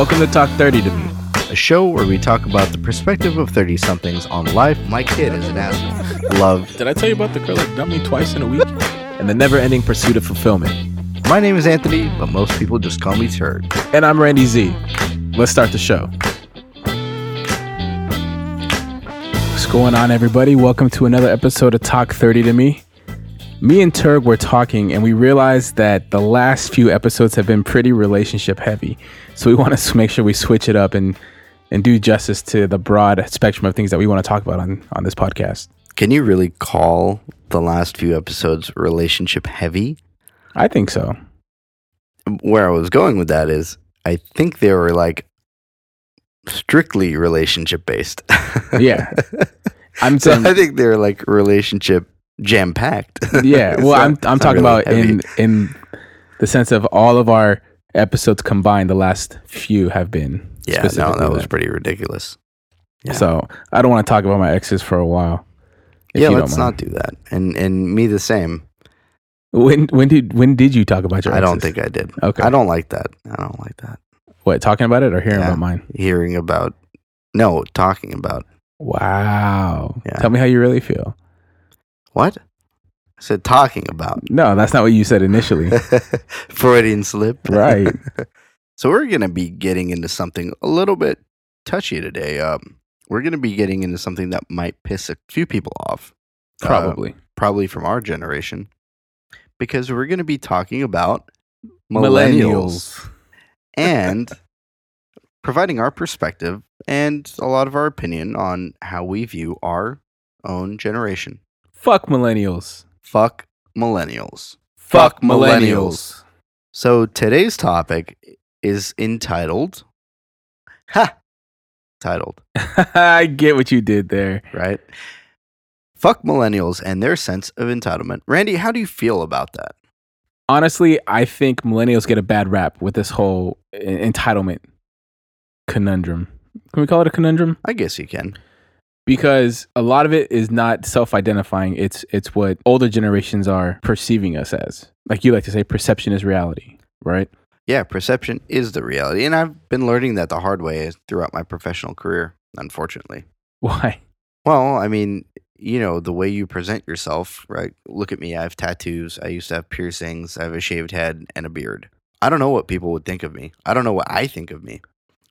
Welcome to Talk 30 to Me. a show where we talk about the perspective of 30 somethings on life. My kid is an asshole. Love. Did I tell you about the girl that dumped me twice in a week? And the never ending pursuit of fulfillment. My name is Anthony, but most people just call me Turd. And I'm Randy Z. Let's start the show. What's going on, everybody? Welcome to another episode of Talk 30 to Me. Me and Turg were talking, and we realized that the last few episodes have been pretty relationship heavy. So we want to make sure we switch it up and and do justice to the broad spectrum of things that we want to talk about on on this podcast. Can you really call the last few episodes relationship heavy? I think so. Um, where I was going with that is, I think they were like strictly relationship based. Yeah. I'm so saying I think they're like relationship jam packed. yeah well i'm i'm talking about in in the sense of all of our episodes combined the last few have been yeah, no, that was that. pretty ridiculous. yeah. so i don't want to talk about my exes for a while if yeah, let's not do that. And and me the same. when when did when did you talk about your I don't think I did. Okay. I don't like that. I don't like that. what talking about it or hearing Yeah. about mine Hearing about no, talking about wow Yeah. tell me how you really feel what? I said talking about. no that's not what you said initially Freudian slip. right So we're gonna be getting into something a little bit touchy today. Um we're gonna be getting into something that might piss a few people off. uh, probably probably from our generation. Because we're gonna be talking about millennials. and providing our perspective and a lot of our opinion on how we view our own generation. fuck millennials Fuck millennials. fuck millennials. So today's topic is entitled Ha titled, i get what you did there right? Fuck millennials and their sense of entitlement. Randy, how do you feel about that? honestly, I think millennials get a bad rap with this whole entitlement conundrum. Can we call it a conundrum? I guess you can. Because a lot of it is not self-identifying. It's it's what older generations are perceiving us as. Like you like to say, perception is reality, right? Yeah, perception is the reality. And I've been learning that the hard way throughout my professional career, unfortunately. Why? Well, I mean, you know, the way you present yourself, right? Look at me. I have tattoos. I used to have piercings. I have a shaved head and a beard. I don't know what people would think of me. I don't know what I think of me.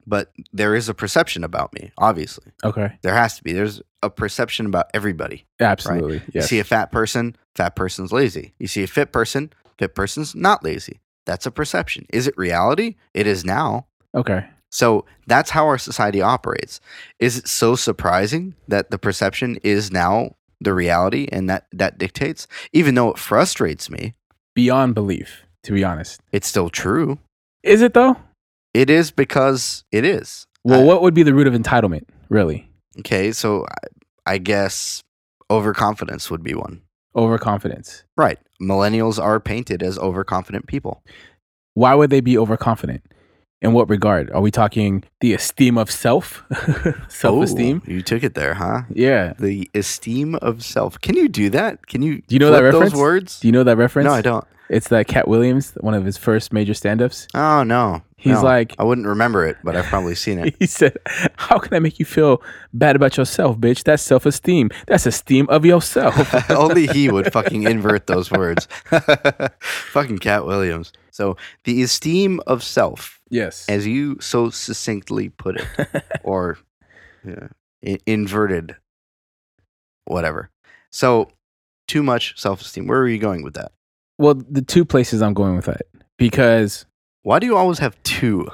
But there is a perception about me, obviously. Okay, There has to be. There's a perception about everybody. absolutely. You Yes. see a fat person, fat person's lazy. You see a fit person, fit person's not lazy. That's a perception. Is it reality? It is now. okay. So that's how our society operates. Is it so surprising that the perception is now the reality and that that dictates? Even though it frustrates me, Beyond belief, to be honest. it's still true. Is it though? It is because it is. Well, I- what would be the root of entitlement, really? Okay, so I, I guess overconfidence would be one. Overconfidence. Right. Millennials are painted as overconfident people. Why would they be overconfident? In what regard? Are we talking the esteem of self? Self esteem? Oh, you took it there, huh? Yeah. The esteem of self. Can you do that? Can you Do you know that reference? those words? Do you know that reference? No, I don't. It's that Katt Williams, one of his first major stand ups. Oh no. He's No. like, I wouldn't remember it, but I've probably seen it. he said, How can I make you feel bad about yourself, bitch? That's self esteem. That's esteem of yourself. Only he would fucking invert those words. fucking Katt Williams. So the esteem of self, yes. as you so succinctly put it, or yeah, i- inverted, whatever. So too much self-esteem. Where are you going with that? well, the two places I'm going with that because Why do you always have two?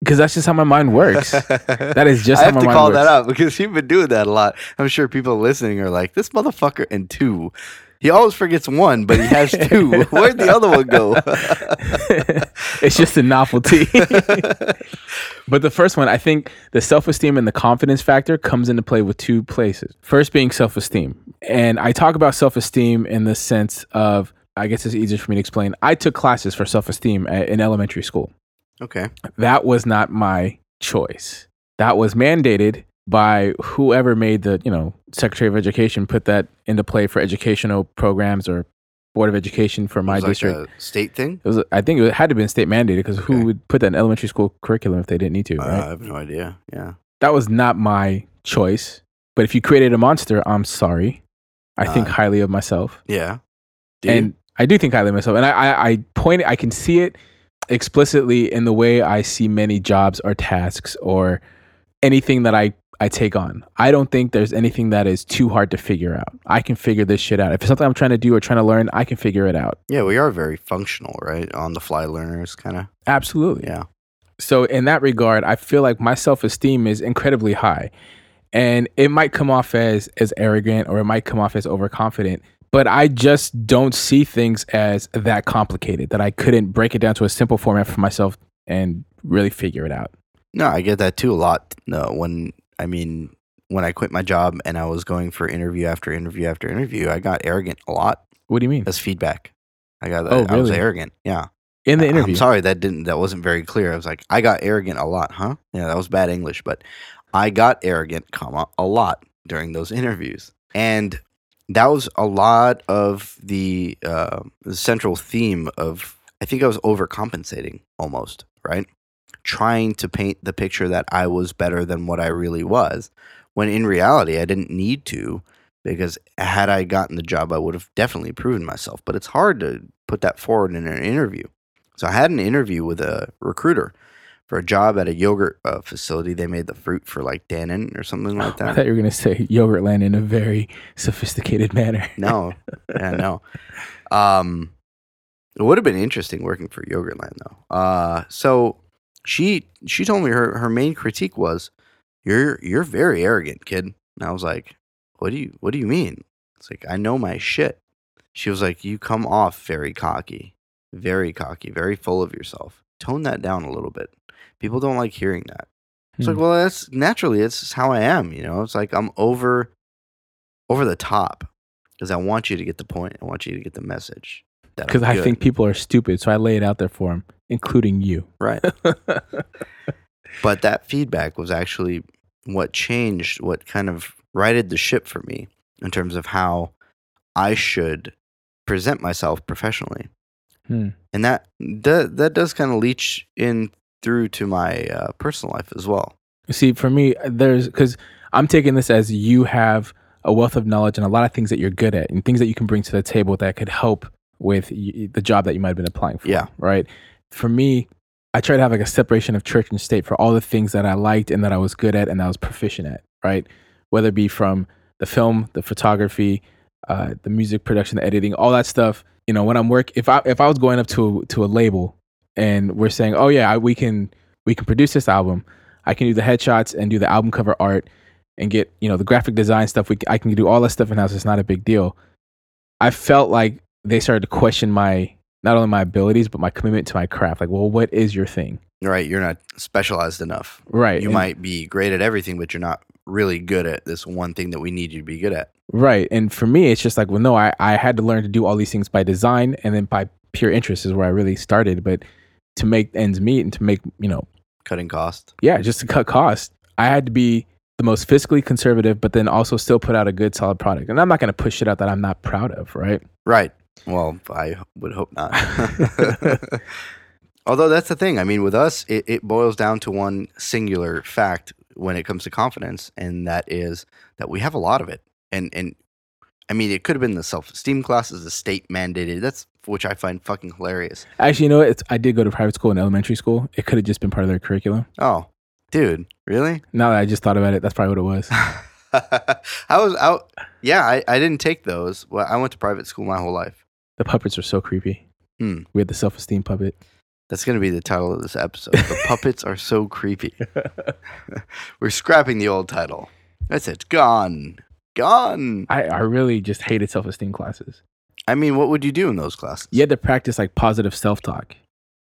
because that's just how my mind works. that is just I how have to mind call that out because you've been doing that a lot. I'm sure people listening are like, "This motherfucker," and two. He always forgets one, but he has two. Where'd the other one go? it's just a novelty. but the first one, I think the self esteem and the confidence factor comes into play with two places. First being self esteem. And I talk about self esteem in the sense of, I guess it's easier for me to explain. I took classes for self esteem in elementary school. okay. That was not my choice. That was mandated by whoever made the, you know, Secretary of Education put that into play for educational programs or board of education for my like district. a state thing. it was, I think, it had to be state mandated because Okay. who would put that in elementary school curriculum if they didn't need to? Uh, Right? I have no idea. Yeah. that was not my choice. But if you created a monster, I'm sorry. I think Uh, highly of myself, Yeah. Do you? and I do think highly of myself. And I, I, I point, I can see it explicitly in the way I see many jobs or tasks or anything that I, I take on. I don't think there's anything that is too hard to figure out. I can figure this shit out. If it's something I'm trying to do or trying to learn, I can figure it out. yeah, we are very functional, right? On the fly learners, kind of. Absolutely. Yeah. So in that regard, I feel like my self-esteem is incredibly high. And it might come off as as arrogant or it might come off as overconfident, but I just don't see things as that complicated that I couldn't break it down to a simple format for myself and really figure it out. No, I get that too a lot. No, when I mean when I quit my job and I was going for interview after interview after interview, I got arrogant a lot What do you mean? as feedback. I got Oh, I was arrogant. Yeah. In the I- interview. I'm sorry that didn't that wasn't very clear. I was like, I got arrogant a lot, huh? Yeah, that was bad English, but I got arrogant, comma, a lot during those interviews. And that was a lot of the, uh, the central theme of I think I was overcompensating almost, right? Trying to paint the picture that I was better than what I really was, when in reality I didn't need to because had I gotten the job, I would have definitely proven myself. But it's hard to put that forward in an interview. So I had an interview with a recruiter for a job at a yogurt uh, facility. They made the fruit for like Dannon or something like that. I thought you were going to say Yogurtland in a very sophisticated manner. no, yeah, no. Um, it would have been interesting working for Yogurtland though. Uh, so she she told me her her main critique was, "You're you're very arrogant, kid." And I was like, "What do you What do you mean?" It's like I know my shit. She was like, "You come off very cocky, very cocky, very full of yourself. Tone that down a little bit. People don't like hearing that." It's like, Hmm. well, that's naturally. It's how I am. You know, it's like I'm over, over the top because I want you to get the point. I want you to get the message. Because I good. think people are stupid. So I lay it out there for them, including you. right. But that feedback was actually what changed, what kind of righted the ship for me in terms of how I should present myself professionally. Hmm. And that that, that does kind of leach in through to my uh, personal life as well. See, for me, there's because I'm taking this as you have a wealth of knowledge and a lot of things that you're good at and things that you can bring to the table that could help with y- the job that you might have been applying for. Yeah. Right. For me, I try to have like a separation of church and state for all the things that I liked and that I was good at and that I was proficient at. Right. Whether it be from the film, the photography, uh, the music production, the editing, all that stuff. You know, when I'm work, if I if I was going up to to a label and we're saying, oh yeah, I, we can we can produce this album. I can do the headshots and do the album cover art and get you know the graphic design stuff. We I can do all that stuff in house. It's not a big deal. I felt like they started to question my not only my abilities but my commitment to my craft. Like, well, what is your thing? Right. You're not specialized enough. Right. You and- might be great at everything, but you're not really good at this one thing that we need you to be good at. Right. And for me, it's just like, well, no, I, I had to learn to do all these things by design and then by pure interest is where I really started. But to make ends meet and to make, you know, Cutting cost. yeah, just to cut cost, I had to be the most fiscally conservative, but then also still put out a good, solid product. And I'm not going to push it out that I'm not proud of, right? Right. Well, I would hope not. Although that's the thing. I mean, with us, it, it boils down to one singular fact when it comes to confidence, and that is that we have a lot of it. And and I mean, it could have been the self esteem classes, the state mandated. That's which I find fucking hilarious. Actually, you know what? It's, I did go to private school and elementary school. It could have just been part of their curriculum. Oh, dude, really? Now that I just thought about it, that's probably what it was. I was out. Yeah, I, I didn't take those. Well, I went to private school my whole life. The puppets are so creepy. Hmm. We had the self esteem puppet. That's going to be the title of this episode. The puppets are so creepy. We're scrapping the old title. That's it. Gone. Gone. I, I really just hated self esteem classes. I mean, what would you do in those classes? You had to practice like positive self talk.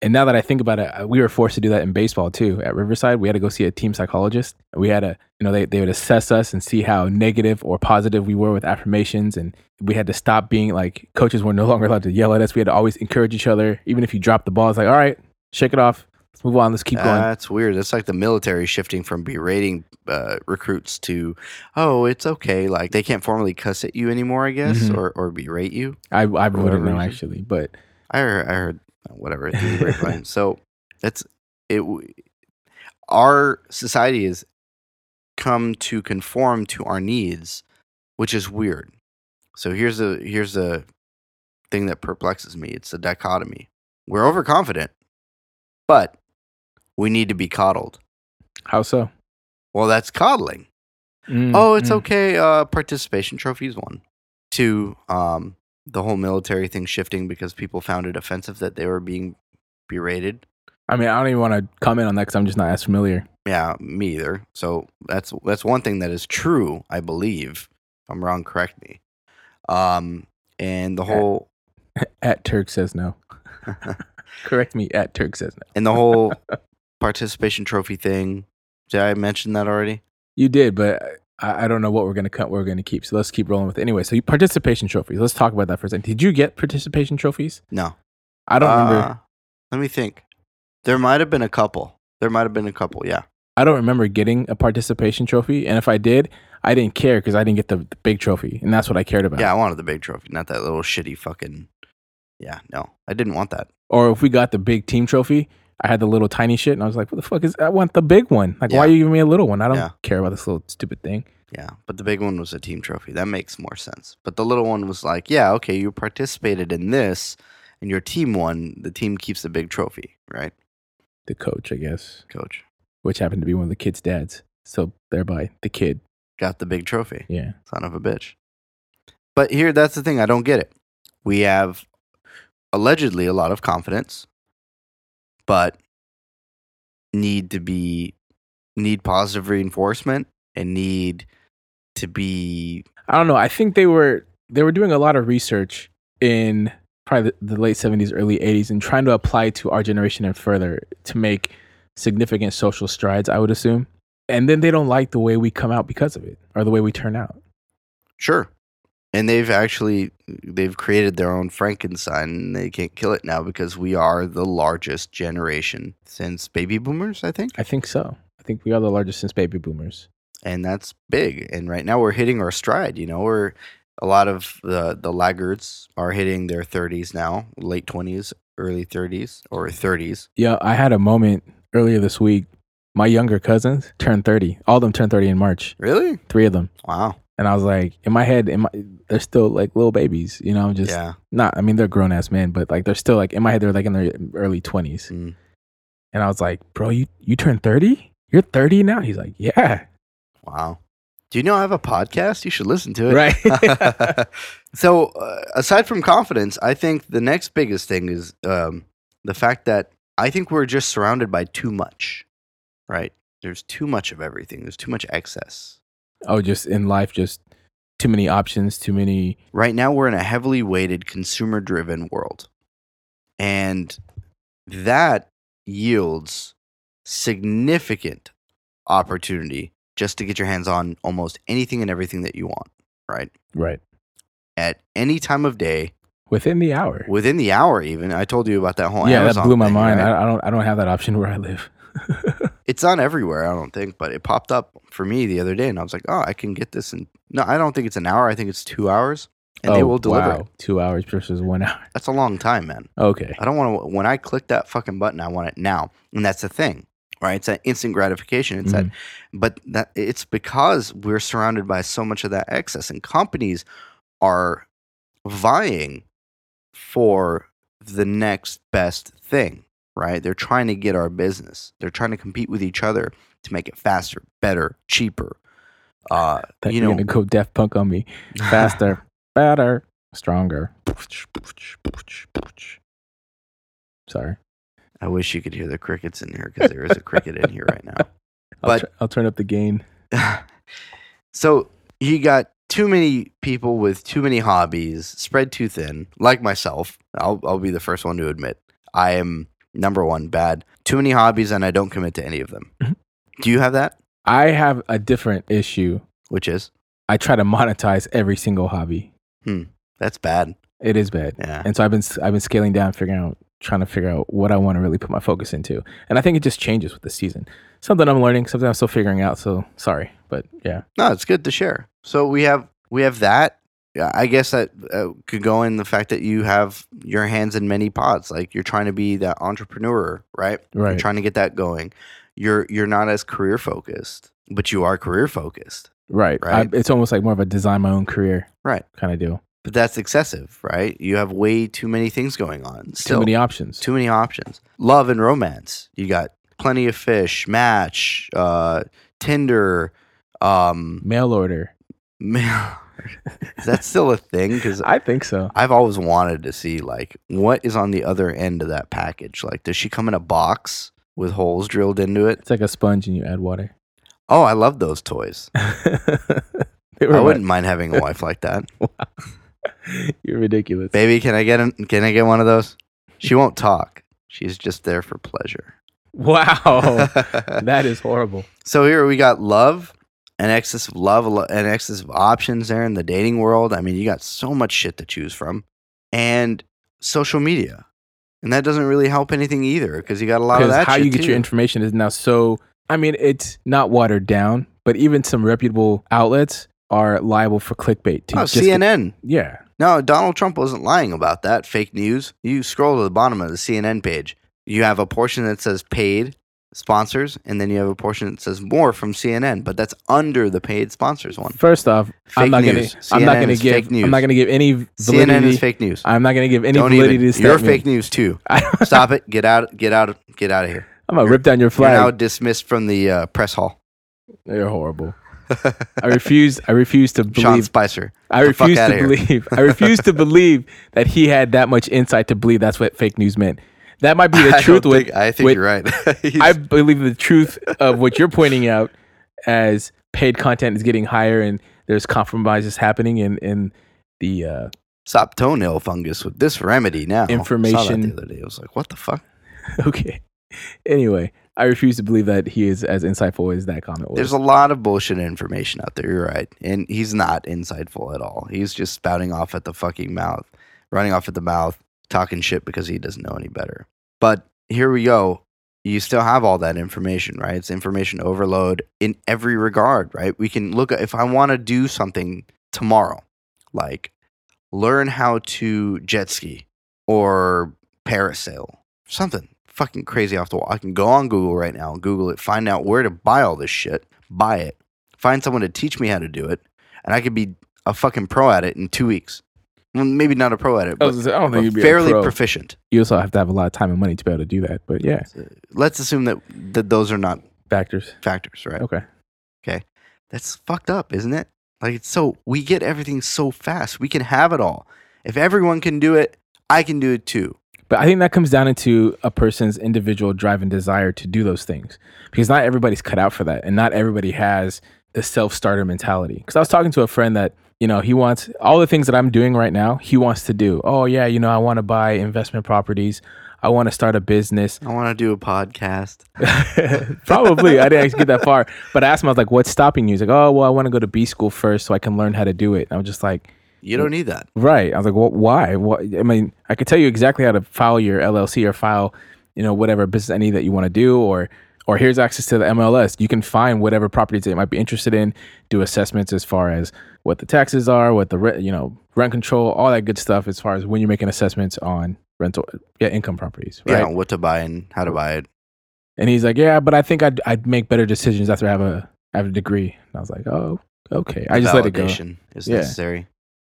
And now that I think about it, uh, we were forced to do that in baseball too. At Riverside, we had to go see a team psychologist. We had to, you know, they, they would assess us and see how negative or positive we were with affirmations. And we had to stop being like, coaches were no longer allowed to yell at us. We had to always encourage each other. Even if you dropped the ball, it's like, all right, shake it off. Move on. Let's keep going. That's weird. That's like the military shifting from berating uh, recruits to, oh, it's okay. Like they can't formally cuss at you anymore, I guess, Mhm. or, or berate you. I I wouldn't know actually, but I heard, I heard whatever. through the grapevine. so that's it. Our society has come to conform to our needs, which is weird. So here's a here's a thing that perplexes me. It's a dichotomy. We're overconfident, but we need to be coddled. how so? Well, that's coddling. Mm, Oh, it's mm. okay. Uh, participation trophies one. Two, um, the whole military thing shifting because people found it offensive that they were being berated. I mean, I don't even want to comment on that because I'm just not as familiar. Yeah, me either. So that's that's one thing that is true, I believe. If I'm wrong, correct me. Um, and the whole At Turk says no. Correct me. At Turk says no. and the whole participation trophy thing. Did I mention that already? You did, but I, I don't know what we're gonna cut. What we're gonna keep. So let's keep rolling with it. Anyway, so you, participation trophies. Let's talk about that for a second. Did you get participation trophies? No. I don't remember. Uh, Let me think. There might have been a couple. There might have been a couple. Yeah. I don't remember getting a participation trophy, and if I did, I didn't care because I didn't get the, the big trophy, and that's what I cared about. Yeah, I wanted the big trophy, not that little shitty fucking. Yeah, no, I didn't want that. Or if we got the big team trophy, I had the little tiny shit, and I was like, "What the fuck is? I want the big one. Like, why are you giving me a little one? I don't Yeah. care about this little stupid thing." Yeah, but the big one was a team trophy. That makes more sense. But the little one was like, yeah, okay, you participated in this, and your team won. The team keeps the big trophy, right, The coach, I guess, coach? which happened to be one of the kid's dads, so thereby the kid. Got the big trophy. Yeah. Son of a bitch. But here, that's the thing. I don't get it. We have allegedly a lot of confidence, but need to be need positive reinforcement and need to be I don't know. I think they were they were doing a lot of research in probably the, the late seventies, early eighties, and trying to apply to our generation and further to make significant social strides. I would assume, and then they don't like the way we come out because of it, or the way we turn out. Sure. And they've actually they've created their own Frankenstein and they can't kill it now because we are the largest generation since baby boomers, I think. I think so. I think we are the largest since baby boomers. And that's big. And right now we're hitting our stride, you know, we're a lot of the the laggards are hitting their 30s now, late 20s, early 30s or 30s. Yeah, I had a moment earlier this week. My younger cousins turned thirty. All of them turned thirty in March. Really? Three of them. Wow. And I was like, in my head, in my, they're still like little babies, you know. I'm just yeah. not. I mean, they're grown ass men, but like they're still like in my head, they're like in their early twenties. Mm. And I was like, bro, you you turned thirty? You're thirty now? He's like, yeah, Wow. Do you know I have a podcast? You should listen to it. right. so, uh, aside from confidence, I think the next biggest thing is um, the fact that I think we're just surrounded by too much, right? There's too much of everything, there's too much excess. Oh, just in life, just too many options, too many. Right now, we're in a heavily weighted, consumer driven world. And that yields significant opportunity just to get your hands on almost anything and everything that you want, right? Right. At any time of day, Within the hour. within the hour even i told you about that whole yeah, Amazon that blew my thing, mind. right? I, I don't. I don't have that option where I live. it's not everywhere i don't think but it popped up for me the other day and i was like oh i can get this in no i don't think it's an hour i think it's two hours and they Oh, will deliver wow. it Two hours versus one hour. that's a long time man Okay. i don't want to when i click that fucking button i want it now and that's the thing right it's that instant gratification it's that Mhm. but that it's because we're surrounded by so much of that excess and companies are vying for the next best thing right they're trying to get our business they're trying to compete with each other to make it faster better cheaper uh Thought you know gonna go Daft Punk on me. Faster, better, stronger. Sorry. i wish you could hear the crickets in here because there is a cricket in here right now I'll, But- tr- I'll turn up the gain. so you got too many people with too many hobbies, spread too thin, like myself. I'll I'll be the first one to admit I am number one bad. Too many hobbies and I don't commit to any of them. Mhm. Do you have that? I have a different issue. Which is I try to monetize every single hobby. that's bad. It is bad, Yeah. and so I've been I've been scaling down, figuring out trying to figure out what I want to really put my focus into. And I think it just changes with the season. Something I'm learning, something I'm still figuring out. So sorry, but yeah. No, it's good to share. So we have we have that. Yeah, I guess that uh, could go in the fact that you have your hands in many pots. Like you're trying to be that entrepreneur, right? You're Right. trying to get that going. You're you're not as career focused, but you are career focused, Right. Right. I, it's almost like more of a design my own career right? kind of deal. But that's excessive, right? You have way too many things going on. Still, Too many options. too many options. Love and romance. You got plenty of fish, Match, uh, Tinder. Um, Mail order. man, is that still a thing? Because I think so. I've always wanted to see like what is on the other end of that package. Like, does she come in a box with holes drilled into it? It's like a sponge and you add water. Oh, I love those toys. I wouldn't mind having a wife like that. You're ridiculous. Baby, can I get an, can I get one of those? She won't talk. She's just there for pleasure. Wow. that is horrible. so here we got love, an excess of love, an excess of options there in the dating world. I mean, you got so much shit to choose from, and social media, and that doesn't really help anything either because you got a lot of that. how you get too. your information is now so. I mean, it's not watered down, but even some reputable outlets are liable for clickbait. To Oh, just get- CNN. yeah. No, Donald Trump wasn't lying about that. Fake news. You scroll to the bottom of the CNN page. You have a portion that says paid sponsors, and then you have a portion that says more from CNN, but that's under the paid sponsors one. First off, I'm Fake not news. gonna. I'm not gonna give. fake news. I'm not gonna give any validity. CNN is fake news. I'm not gonna give any Don't validity even. to You're fake news too. Stop it. Get out. Get out. Get out of here. I'm gonna rip down your You're flag. now dismissed from the uh, press hall. You're horrible. I refuse. I refuse to believe. Sean. Spicer. I refuse to believe. I refuse to believe that he had that much insight to believe that's what fake news meant. That might be the truth. don't With think, I think with- you're right. I believe the truth of what you're pointing out as paid content is getting higher and there's compromises happening in in the uh, Stop toenail fungus with this remedy now. Information. the other day. I was like, what the fuck? okay. Anyway, I refuse to believe that he is as insightful as that comment was. There's a lot of bullshit information out there. You're right. And he's not insightful at all. He's just spouting off at the fucking mouth, running off at the mouth, talking shit because he doesn't know any better. But here we go. You still have all that information, right? It's information overload in every regard, right? We can look at if I want to do something tomorrow, like learn how to jet ski or parasail, something fucking crazy off the wall. I can go on Google right now, Google it, find out where to buy all this shit, buy it, find someone to teach me how to do it, and I could be a fucking pro at it in two weeks. Well, maybe not a pro at it, but, I don't think you'd be fairly a pro. proficient. you also have to have a lot of time and money to be able to do that. But yeah, uh, Let's assume that, that those are not factors. factors, right? Okay. Okay. That's fucked up, isn't it? Like it's so we get everything so fast. We can have it all. If everyone can do it, I can do it too. But I think that comes down into a person's individual drive and desire to do those things because not everybody's cut out for that. And not everybody has the self starter mentality. Because I was talking to a friend that, you know, he wants all the things that I'm doing right now, he wants to do. Oh, yeah, you know, I want to buy investment properties. I want to start a business. I want to do a podcast. Probably. I didn't actually get that far. But I asked him, I was like, what's stopping you? He's like, oh, well, I want to go to B school first so I can learn how to do it. And I was just like, You don't need that. Right. I was like, well, why? What? I mean, I could tell you exactly how to file your LLC or file, you know, whatever business any that you want to do, or or here's access to the MLS. You can find whatever properties they might be interested in, do assessments as far as what the taxes are, what the re- you know rent control, all that good stuff as far as when you're making assessments on rental, yeah, income properties, right? Yeah, what to buy and how to buy it. And he's like, yeah, but I think I'd I'd make better decisions after I have a have a degree. And I was like, oh, okay. I just let it go. Is Yeah. necessary.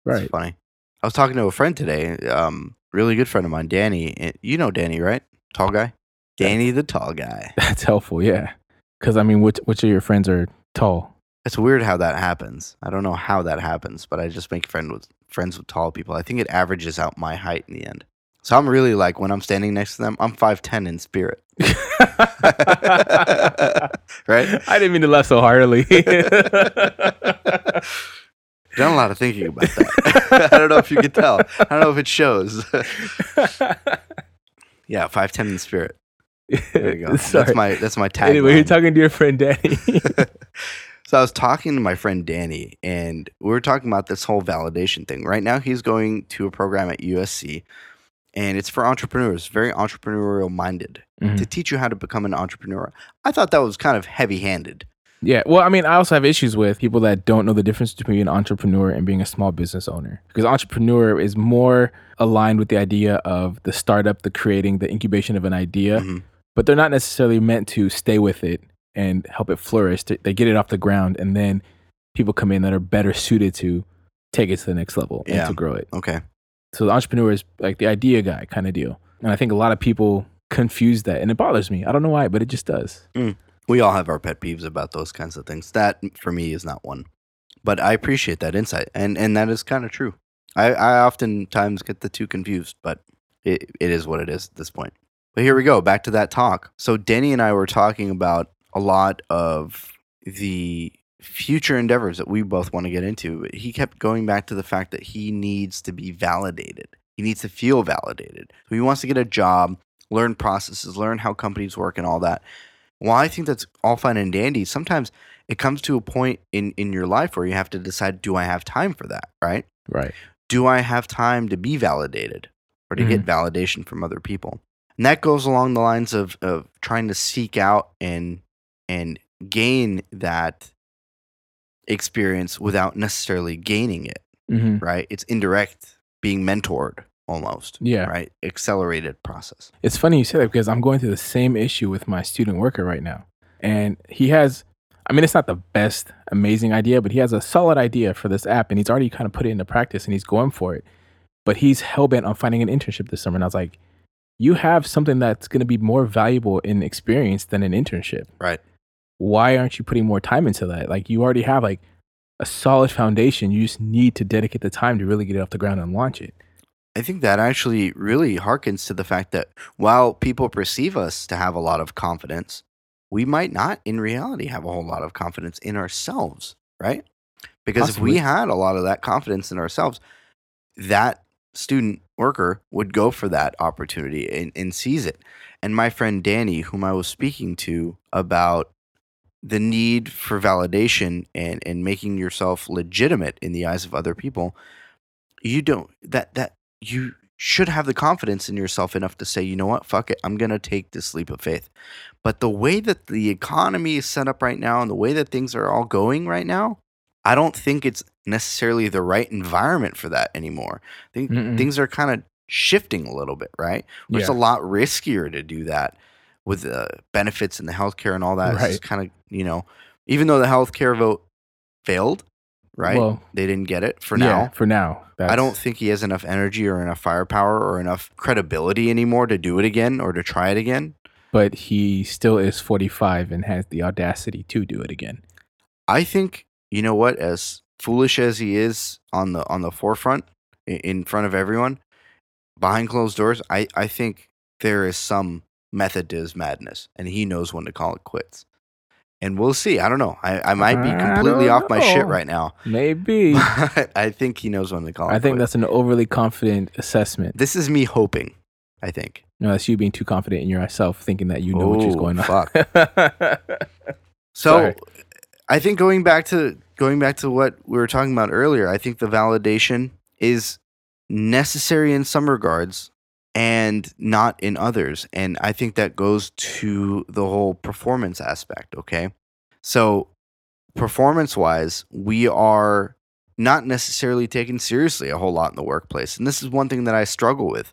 It's Right. funny. I was talking to a friend today, um, really good friend of mine, Danny. You know Danny, right? Tall guy. Danny, the tall guy. That's helpful, yeah. Because I mean, which which of your friends are tall? It's weird how that happens. I don't know how that happens, but I just make friend with friends with tall people. I think it averages out my height in the end. So I'm really like when I'm standing next to them, I'm five ten in spirit. right? I didn't mean to laugh so heartily. Done a lot of thinking about that. I don't know if you could tell. I don't know if it shows. yeah, five ten in spirit. There you go. Sorry. That's my that's my tag. anyway, you're talking to your friend Danny. so I was talking to my friend Danny, and we were talking about this whole validation thing. Right now, he's going to a program at USC, and it's for entrepreneurs, very entrepreneurial minded, Mhm. to teach you how to become an entrepreneur. I thought that was kind of heavy handed. Yeah. Well, I mean, I also have issues with people that don't know the difference between an entrepreneur and being a small business owner. Because entrepreneur is more aligned with the idea of the startup, the creating, the incubation of an idea, Mhm. But they're not necessarily meant to stay with it and help it flourish. They- get it off the ground, and then people come in that are better suited to take it to the next level Yeah. and to grow it. Okay. So the entrepreneur is like the idea guy kind of deal. And I think a lot of people confuse that, and it bothers me. I don't know why, but it just does. Mm. We all have our pet peeves about those kinds of things. That for me is not one. But I appreciate that insight. And and that is kind of true. I, I oftentimes get the two confused, but it, it is what it is at this point. But here we go, back to that talk. So Denny and I were talking about a lot of the future endeavors that we both want to get into. But he kept going back to the fact that he needs to be validated. He needs to feel validated. So he wants to get a job, learn processes, learn how companies work and all that. Well, I think that's all fine and dandy. Sometimes it comes to a point in, in your life where you have to decide, do I have time for that? Right? Right. Do I have time to be validated or to get mm-hmm. validation from other people? And that goes along the lines of, of trying to seek out and and gain that experience without necessarily gaining it, hmm right? It's indirect, being mentored almost. Yeah. Right? Accelerated process. It's funny you say that because I'm going through the same issue with my student worker right now. And he has, I mean, it's not the best, amazing idea, but he has a solid idea for this app and he's already kind of put it into practice and he's going for it. But he's hell bent on finding an internship this summer. And I was like, you have something that's going to be more valuable in experience than an internship. Right. Why aren't you putting more time into that? Like, you already have like a solid foundation. You just need to dedicate the time to really get it off the ground and launch it. I think that actually really harkens to the fact that while people perceive us to have a lot of confidence, we might not in reality have a whole lot of confidence in ourselves, right? Because if we had a lot of that confidence in ourselves, that student worker would go for that opportunity and, and seize it. And my friend Danny, whom I was speaking to about the need for validation and, and making yourself legitimate in the eyes of other people, you don't that that you should have the confidence in yourself enough to say, you know what, fuck it, I'm gonna take this leap of faith. But the way that the economy is set up right now and the way that things are all going right now, I don't think it's necessarily the right environment for that anymore. I think things are kind of shifting a little bit, right? Where It's a lot riskier to do that with the benefits and the healthcare and all that. It's Right. just kind of, you know, even though the healthcare vote failed, right? Well, they didn't get it for yeah, now. For now. I don't think he has enough energy or enough firepower or enough credibility anymore to do it again or to try it again. but he still is 45 and has the audacity to do it again. I think you know what, as foolish as he is on the on the forefront in front of everyone, behind closed doors, I I think there is some method to his madness, and he knows when to call it quits. And we'll see. I don't know. I, I might be completely off my shit right now, Maybe. I think he knows when to call it. I think quits. that's an overly confident assessment. this is me hoping. I think. No, that's you being too confident in yourself, thinking that you know what is Oh, going on. fuck. So Sorry. I think going back to going back to what we were talking about earlier, I think the validation is necessary in some regards and not in others. And I think that goes to the whole performance aspect, okay? So performance wise, we are not necessarily taken seriously a whole lot in the workplace. And this is one thing that I struggle with.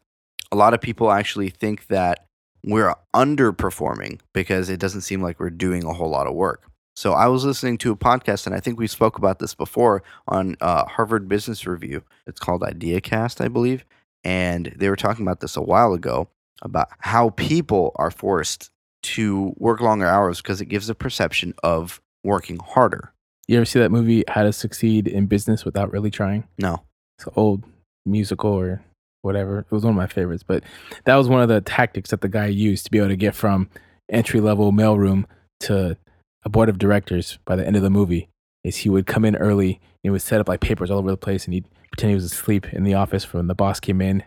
A lot of people actually think that we're underperforming because it doesn't seem like we're doing a whole lot of work. So I was listening to a podcast, and I think we spoke about this before on uh, Harvard Business Review. It's called IdeaCast, I believe, and they were talking about this a while ago about how people are forced to work longer hours because it gives a perception of working harder. you ever see that movie, How to Succeed in Business Without Really Trying? No, It's an old musical or whatever. It was one of my favorites, but that was one of the tactics that the guy used to be able to get from entry level mailroom to a board of directors by the end of the movie. Is he would come in early and he would set up like papers all over the place and he'd pretend he was asleep in the office when the boss came in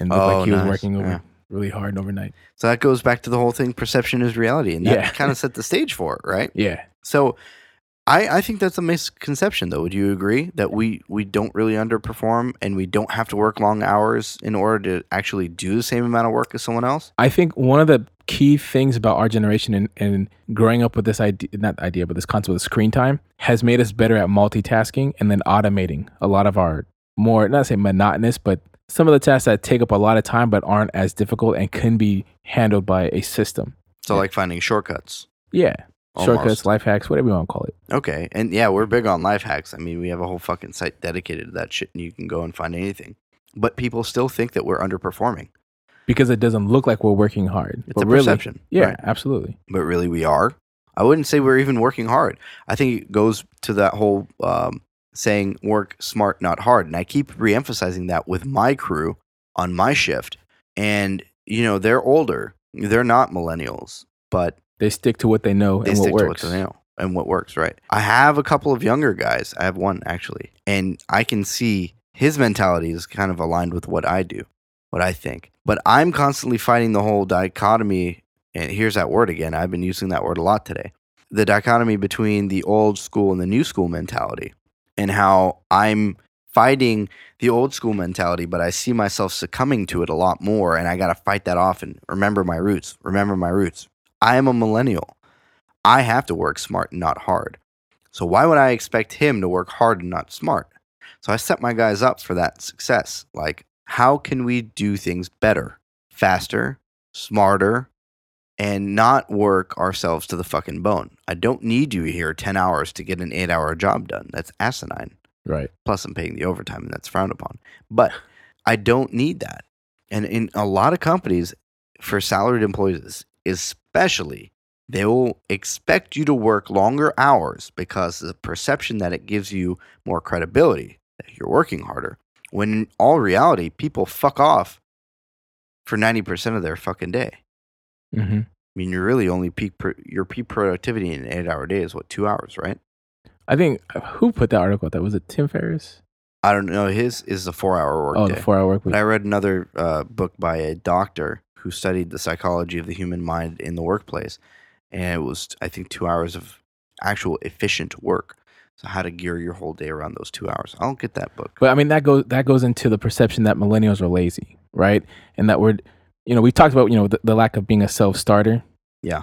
and looked Oh, like he was working over Yeah. really hard overnight. so that goes back to the whole thing: perception is reality, and that Yeah. kind of set the stage for it, right? Yeah. So I, I think that's a misconception though. Would you agree that we, we don't really underperform and we don't have to work long hours in order to actually do the same amount of work as someone else? I think one of the key things about our generation and, and growing up with this idea, not idea, but this concept of screen time has made us better at multitasking and then automating a lot of our more, not say monotonous, but some of the tasks that take up a lot of time but aren't as difficult and can be handled by a system. So like finding shortcuts. Yeah. Shortcuts, life hacks, whatever you want to call it. Okay. And yeah, we're big on life hacks. I mean, we have a whole fucking site dedicated to that shit and you can go and find anything. But people still think that we're underperforming. Because it doesn't look like we're working hard. It's but a really, perception. Yeah, right? absolutely. But really, we are. I wouldn't say we're even working hard. I think it goes to that whole um, saying work smart, not hard. And I keep reemphasizing that with my crew on my shift. And, you know, they're older. They're not millennials, but They stick to what they know they and what stick to what they know and what works, right? I have a couple of younger guys. I have one actually. And I can see his mentality is kind of aligned with what I do, what I think. But I'm constantly fighting the whole dichotomy. And here's that word again. I've been using that word a lot today. The dichotomy between the old school and the new school mentality, and how I'm fighting the old school mentality, but I see myself succumbing to it a lot more. And I got to fight that off and remember my roots. Remember my roots. I am a millennial. I have to work smart and not hard. So why would I expect him to work hard and not smart? So I set my guys up for that success. Like, how can we do things better, faster, smarter, and not work ourselves to the fucking bone? I don't need you here 10 hours to get an eight hour job done. That's asinine. Right. Plus, I'm paying the overtime, and that's frowned upon. But I don't need that. And in a lot of companies, for salaried employees, especially, they will expect you to work longer hours because the perception that it gives you more credibility that you're working harder. When in all reality, people fuck off for 90% of their fucking day. hmm I mean, you're really only peak pro- your peak productivity in an eight hour day is what two hours, right? I think uh, who put that article out there? Was it Tim Ferriss? I don't know. His is a four hour work Oh, day. the four hour work week. But I read another uh, book by a doctor who studied the psychology of the human mind in the workplace, and it was I think two hours of actual efficient work. So how to gear your whole day around those two hours. I don't get that book. But I mean that goes that goes into the perception that millennials are lazy, right? And that we're you know, we talked about, you know, the, the lack of being a self starter. Yeah.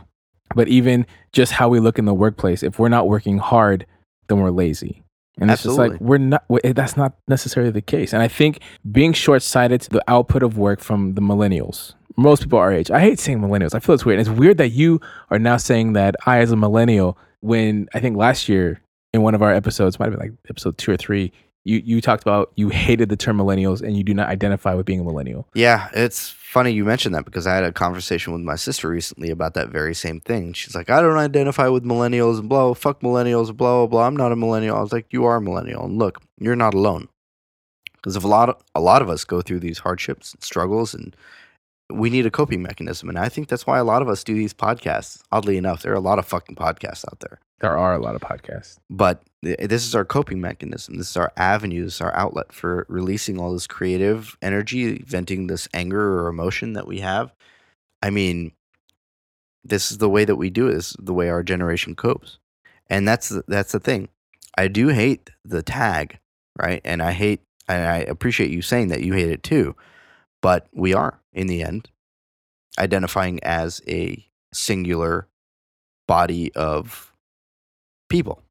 But even just how we look in the workplace, if we're not working hard, then we're lazy. And it's just like we're not w- eh, that's not necessarily the case. And I think being short sighted the output of work from the millennials. Most people our age. I hate saying millennials. I feel it's weird. And it's weird that you are now saying that I as a millennial when I think last year in one of our episodes, might have been like episode two or three, you, you talked about you hated the term millennials and you do not identify with being a millennial. Yeah, it's funny you mentioned that because I had a conversation with my sister recently about that very same thing. She's like, I don't identify with millennials and blah, fuck millennials, blah, blah, blah. I'm not a millennial. I was like, you are a millennial. And look, you're not alone. Because a lot of, a lot of us go through these hardships and struggles and we need a coping mechanism. And I think that's why a lot of us do these podcasts. Oddly enough, there are a lot of fucking podcasts out there. There are a lot of podcasts. But this is our coping mechanism. This is our avenue. This is our outlet for releasing all this creative energy, venting this anger or emotion that we have. I mean, this is the way that we do it. This is the way our generation copes, and that's the, that's the thing. I do hate the tag, right? And I hate, and I appreciate you saying that you hate it too. But we are, in the end, identifying as a singular body of people.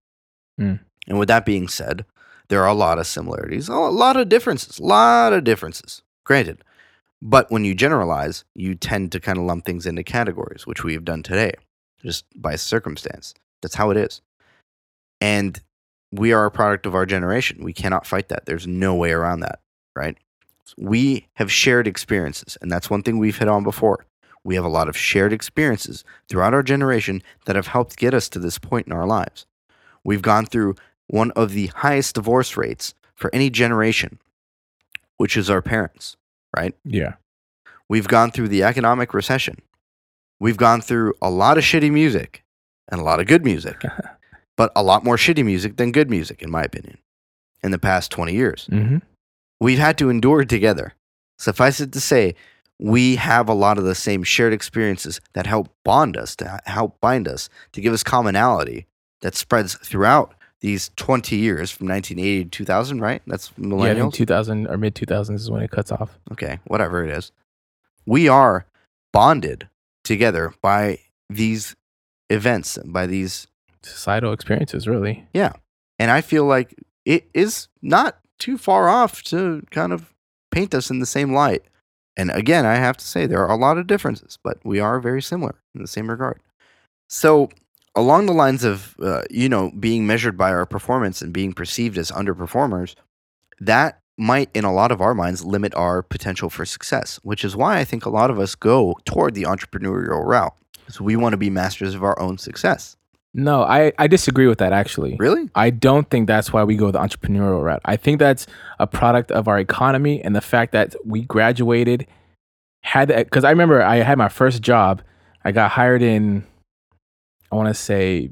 Mm. And with that being said, there are a lot of similarities, a lot of differences, a lot of differences. Granted. But when you generalize, you tend to kind of lump things into categories, which we have done today, just by circumstance. That's how it is. And we are a product of our generation. We cannot fight that. There's no way around that, right? We have shared experiences, and that's one thing we've hit on before. We have a lot of shared experiences throughout our generation that have helped get us to this point in our lives. We've gone through one of the highest divorce rates for any generation, which is our parents, right? Yeah. We've gone through the economic recession. We've gone through a lot of shitty music and a lot of good music, but a lot more shitty music than good music, in my opinion, in the past 20 years. hmm We've had to endure together. Suffice it to say, we have a lot of the same shared experiences that help bond us, to help bind us, to give us commonality that spreads throughout these 20 years from 1980 to 2000, right? That's Yeah, I millennials. 2000 or mid 2000s is when it cuts off. okay, whatever it is. We are bonded together by these events, by these Societal experiences, really. Yeah. And I feel like it is not too far off to kind of paint us in the same light. And again, I have to say there are a lot of differences, but we are very similar in the same regard. So, along the lines of, uh, you know, being measured by our performance and being perceived as underperformers, that might, in a lot of our minds, limit our potential for success, which is why I think a lot of us go toward the entrepreneurial route. So, we want to be masters of our own success. No, I, I disagree with that actually. Really? I don't think that's why we go the entrepreneurial route. I think that's a product of our economy and the fact that we graduated, had because I remember I had my first job. I got hired in, I want to say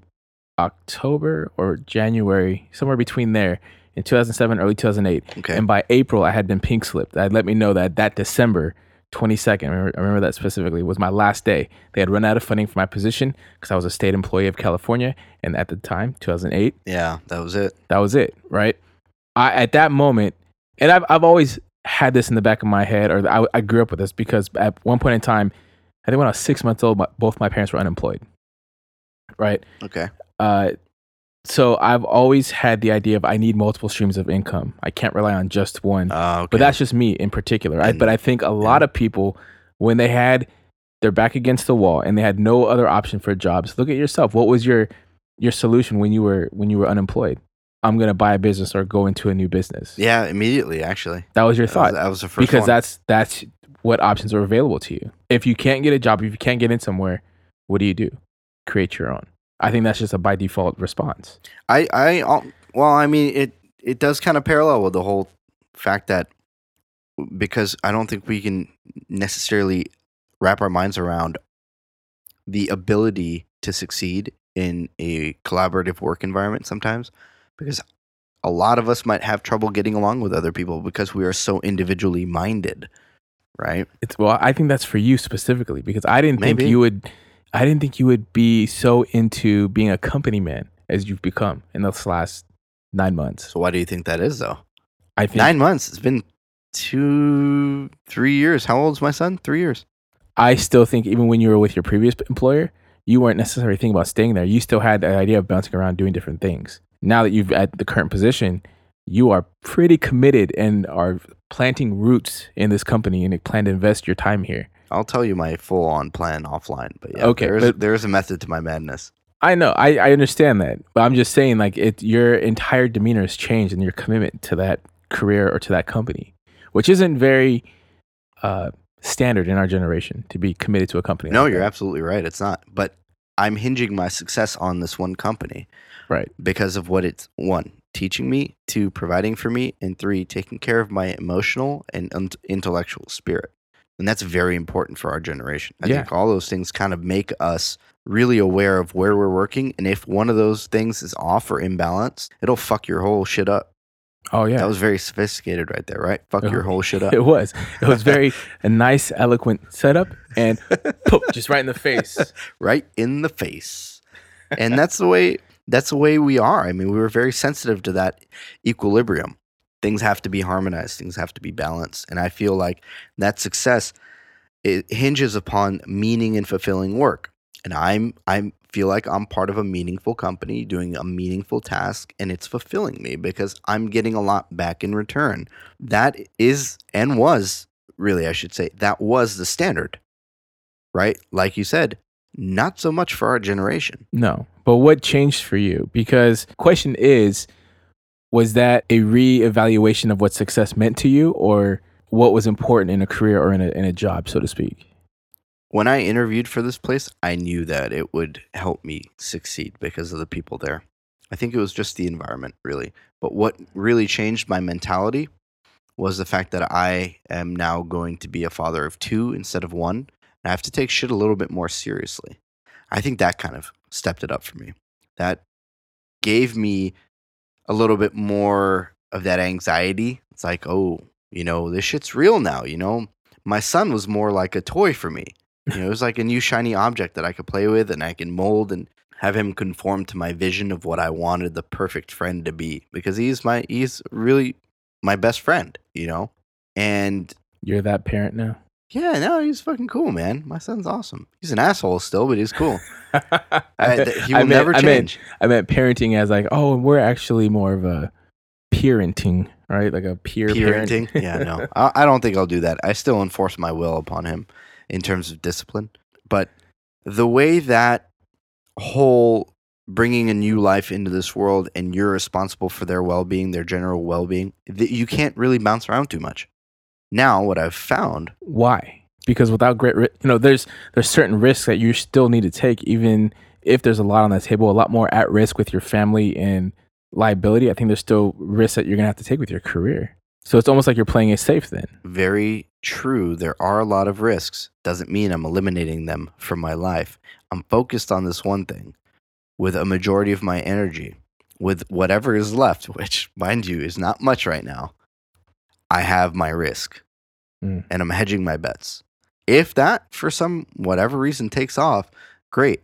October or January, somewhere between there in 2007, early 2008. Okay. And by April, I had been pink slipped. That let me know that that December 22nd, I remember, I remember that specifically, was my last day. They had run out of funding for my position because I was a state employee of California. And at the time, 2008, Yeah, that was it. that was it, right? I at that moment, and I've I've always had this in the back of my head, or I, I grew up with this because at one point in time, I think when I was six months old, my, both my parents were unemployed, right? Okay. Uh, so I've always had the idea of I need multiple streams of income. I can't rely on just one. Uh, okay. But that's just me in particular. I, but I think a lot of people, when they had their back against the wall and they had no other option for jobs, look at yourself. What was your your solution when you were when you were unemployed? I'm gonna buy a business or go into a new business. yeah, immediately actually. That was your That was, thought that was the first because one. that's that's what options are available to you. If you can't get a job, if you can't get in somewhere, what do you do? Create your own. I think that's just a by default response. I I well, I mean it it does kind of parallel with the whole fact that because I don't think we can necessarily wrap our minds around the ability to succeed in a collaborative work environment sometimes because a lot of us might have trouble getting along with other people because we are so individually minded, right? It's well, I think that's for you specifically because I didn't Maybe. think you would. I didn't think you would be so into being a company man as you've become in this last nine months. So why do you think that is though? I think Nine months. It's been two, three years. How old's my son? Three years. I still think even when you were with your previous employer, you weren't necessarily thinking about staying there. You still had the idea of bouncing around doing different things. Now that you've at the current position, you are pretty committed and are planting roots in this company and plan to invest your time here. I'll tell you my full on plan offline, but yeah, Okay, there's, but- there's a method to my madness. I know, I, I understand that, but I'm just saying, like, it your entire demeanor has changed and your commitment to that career or to that company, which isn't very uh, standard in our generation to be committed to a company. No, like you're that. absolutely right. It's not. But I'm hinging my success on this one company right. because of what it's one, teaching me, two, providing for me, and three, taking care of my emotional and un- intellectual spirit. And that's very important for our generation. I Yeah. think all those things kind of make us really aware of where we're working. And if one of those things is off or imbalanced, it'll fuck your whole shit up. Oh yeah, That was very sophisticated right there, right? Fuck uh-huh. your whole shit up. it was. It was very a nice, eloquent setup, and poof, just right in the face. right in the face. And that's the way that's the way we are. I mean, we were very sensitive to that equilibrium. Things have to be harmonized, things have to be balanced. And I feel like that success it hinges upon meaning and fulfilling work. And I'm I'm feel like I'm part of a meaningful company doing a meaningful task and it's fulfilling me because I'm getting a lot back in return. That is and was really I should say that was the standard. Right? Like you said, not so much for our generation. No, but what changed for you? Because question is, was that a reevaluation of what success meant to you, or what was important in a career or in a in a job, so to speak? When I interviewed for this place, I knew that it would help me succeed because of the people there. I think it was just the environment, really. But what really changed my mentality was the fact that I am now going to be a father of two instead of one. I have to take shit a little bit more seriously. I think that kind of stepped it up for me. That gave me a little bit more of that anxiety. It's like, oh, you know, this shit's real now. You know, my son was more like a toy for me. You know, it was like a new shiny object that I could play with and I can mold and have him conform to my vision of what I wanted the perfect friend to be because he's my he's really my best friend, you know? And You're that parent now. Yeah, no, he's fucking cool, man. My son's awesome. He's an asshole still, but he's cool. I, th- he will I meant- never I meant- change. I meant parenting as like, oh, we're actually more of a parenting, right? Like a peer Parenting? parent. yeah, no. I, I don't think I'll do that. I still enforce my will upon him in terms of discipline. But the way that whole bringing a new life into this world and you're responsible for their well-being, their general well-being, you can't really bounce around too much. Now, what I've found, Why? Because without great, you know, there's there's certain risks that you still need to take, even if there's a lot on the table, a lot more at risk with your family and liability. I think there's still risks that you're gonna have to take with your career. So it's almost like you're playing it safe then. very true, there are a lot of risks. Doesn't mean I'm eliminating them from my life. I'm focused on this one thing with a majority of my energy, with whatever is left, which, mind you, is not much right now. I have my risk Mm. and I'm hedging my bets. If that, for some whatever reason, takes off, great.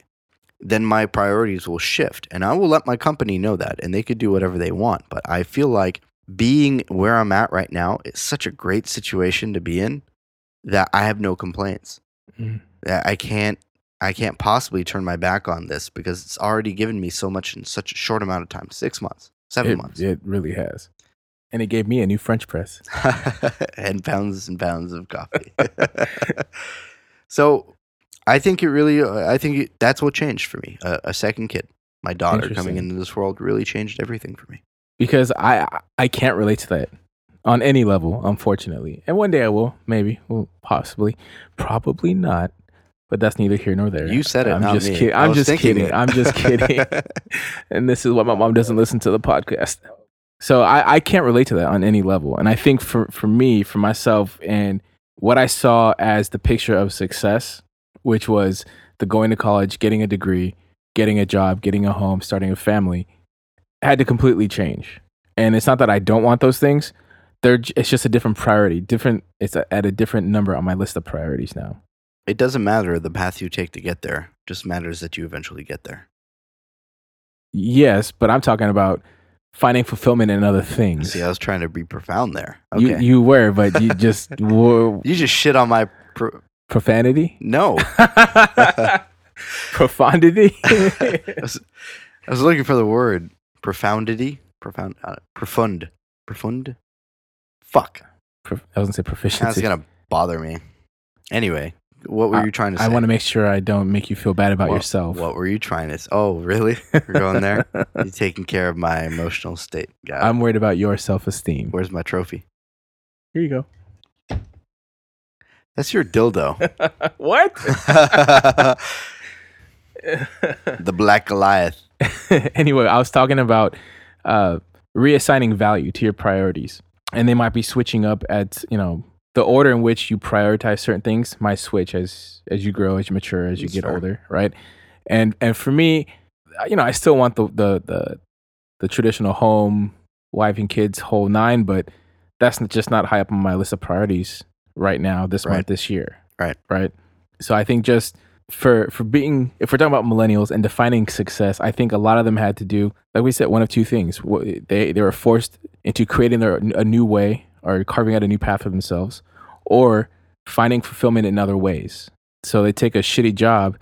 Then my priorities will shift and I will let my company know that and they could do whatever they want. But I feel like being where I'm at right now is such a great situation to be in that I have no complaints. Mm. That I can't I can't possibly turn my back on this because it's already given me so much in such a short amount of time. Six months. Seven It, months. it really has. And it gave me a new French press. and pounds and pounds of coffee. so I think it really, I think it, that's what changed for me. A, a second kid, my daughter coming into this world really changed everything for me. because I I can't relate to that on any level, unfortunately. And one day I will, maybe, well, possibly, probably not. But that's neither here nor there. You said it, I'm not just me. kidding. I I'm just kidding. I'm just kidding. and this is why my mom doesn't listen to the podcast. So I, I can't relate to that on any level. And I think for for me, for myself, and what I saw as the picture of success, which was the going to college, getting a degree, getting a job, getting a home, starting a family, had to completely change. And it's not that I don't want those things. They're, it's just a different priority. Different. It's a, at a different number on my list of priorities now. it doesn't matter the path you take to get there. Just matters that you eventually get there. Yes, but I'm talking about finding fulfillment in other things. See, I was trying to be profound there. You Okay. you were, but you just were You just shit on my. Pro- profanity, no. profundity. I, was, I was looking for the word profundity. Profound. Uh, profund. Profund. Fuck. Pro- I was gonna proficiency. That's gonna bother me. Anyway, what were you trying to say? I want to make sure I don't make you feel bad about What- yourself. What were you trying to? s- Oh, really? We're going there. You're taking care of my emotional state. Got. I'm worried about your self-esteem. Where's my trophy? Here you go. That's your dildo. what? the Black Goliath. anyway, I was talking about uh, reassigning value to your priorities, and they might be switching up at you know the order in which you prioritize certain things might switch as as you grow, as you mature, as you get older, right? And and for me, you know, I still want the the the, the traditional home, wife and kids, whole nine, but that's just not high up on my list of priorities right now, this Right. month, this year, Right. Right. So I think just for for being if we're talking about millennials and defining success, I think a lot of them had to do, like we said, one of two things. They they were forced into creating their a new way or carving out a new path for themselves, or finding fulfillment in other ways. So they take a shitty job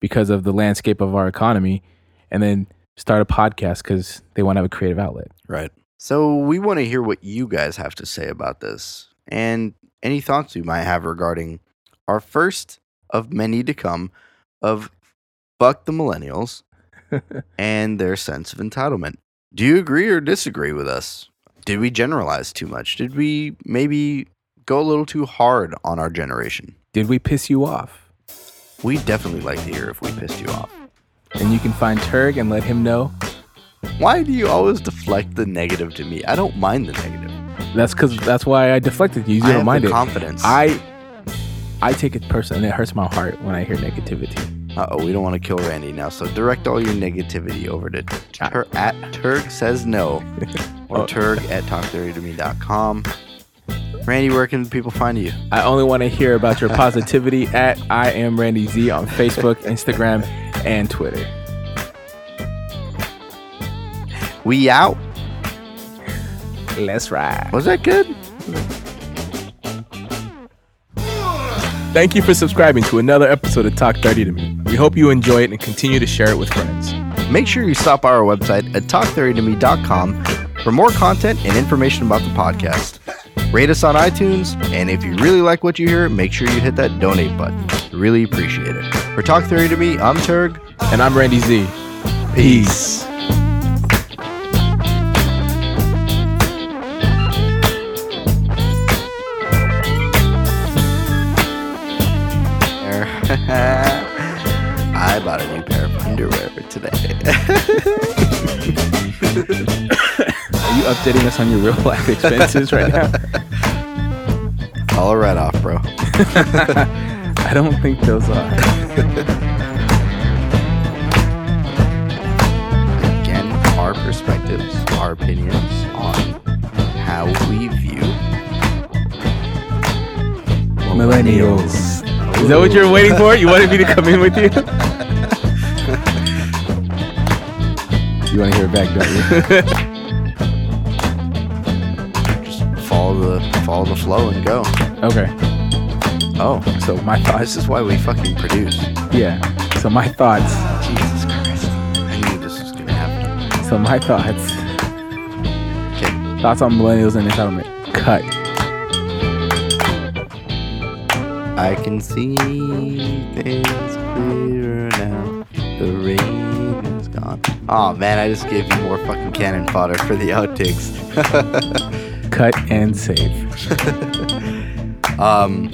because of the landscape of our economy, and then start a podcast because they want to have a creative outlet. Right. So we want to hear what you guys have to say about this and any thoughts you might have regarding our first of many to come of fuck the millennials and their sense of entitlement. Do you agree or disagree with us? Did we generalize too much? Did we maybe go a little too hard on our generation? Did we piss you off? We definitely like to hear if we pissed you off. And you can find Turg and let him know. Why do you always deflect the negative to me? I don't mind the negative. That's because that's why I deflected you. You I don't mind it. confidence. I I take it personally. It hurts my heart when I hear negativity. Uh oh, we don't want to kill Randy now. So direct all your negativity over to tur- at Turg says no or Oh. Turg at talk30tome.com. Randy, where can people find you? I only want to hear about your positivity at I am Randy Z on Facebook, Instagram, and Twitter. We out. Let's ride. Was that good? Thank you for subscribing to another episode of Talk 30 to Me. We hope you enjoy it and continue to share it with friends. Make sure you stop by our website at talk30tome.com for more content and information about the podcast. Rate us on iTunes, and if you really like what you hear, make sure you hit that donate button. Really appreciate it. For Talk 30 to Me, I'm Turg. And I'm Randy Z. Peace. I bought a new pair of underwear today. Are you updating us on your real life expenses right now? All a write off, bro. I don't think those are. Again, our perspectives, our opinions on how we view Millennials. Is that what you're waiting for? You wanted me to come in with you? You want to hear it back, don't you? Just follow the follow the flow and go. okay. Oh, So my thoughts. this is why we fucking produce. Yeah. So my thoughts. Jesus Christ. I knew this was gonna happen. So my thoughts. Okay. Thoughts on millennials and entitlement. Cut. I can see things clearer now. The rain gone. Oh man, I just gave you more fucking cannon fodder for the outtakes. Cut and save. um,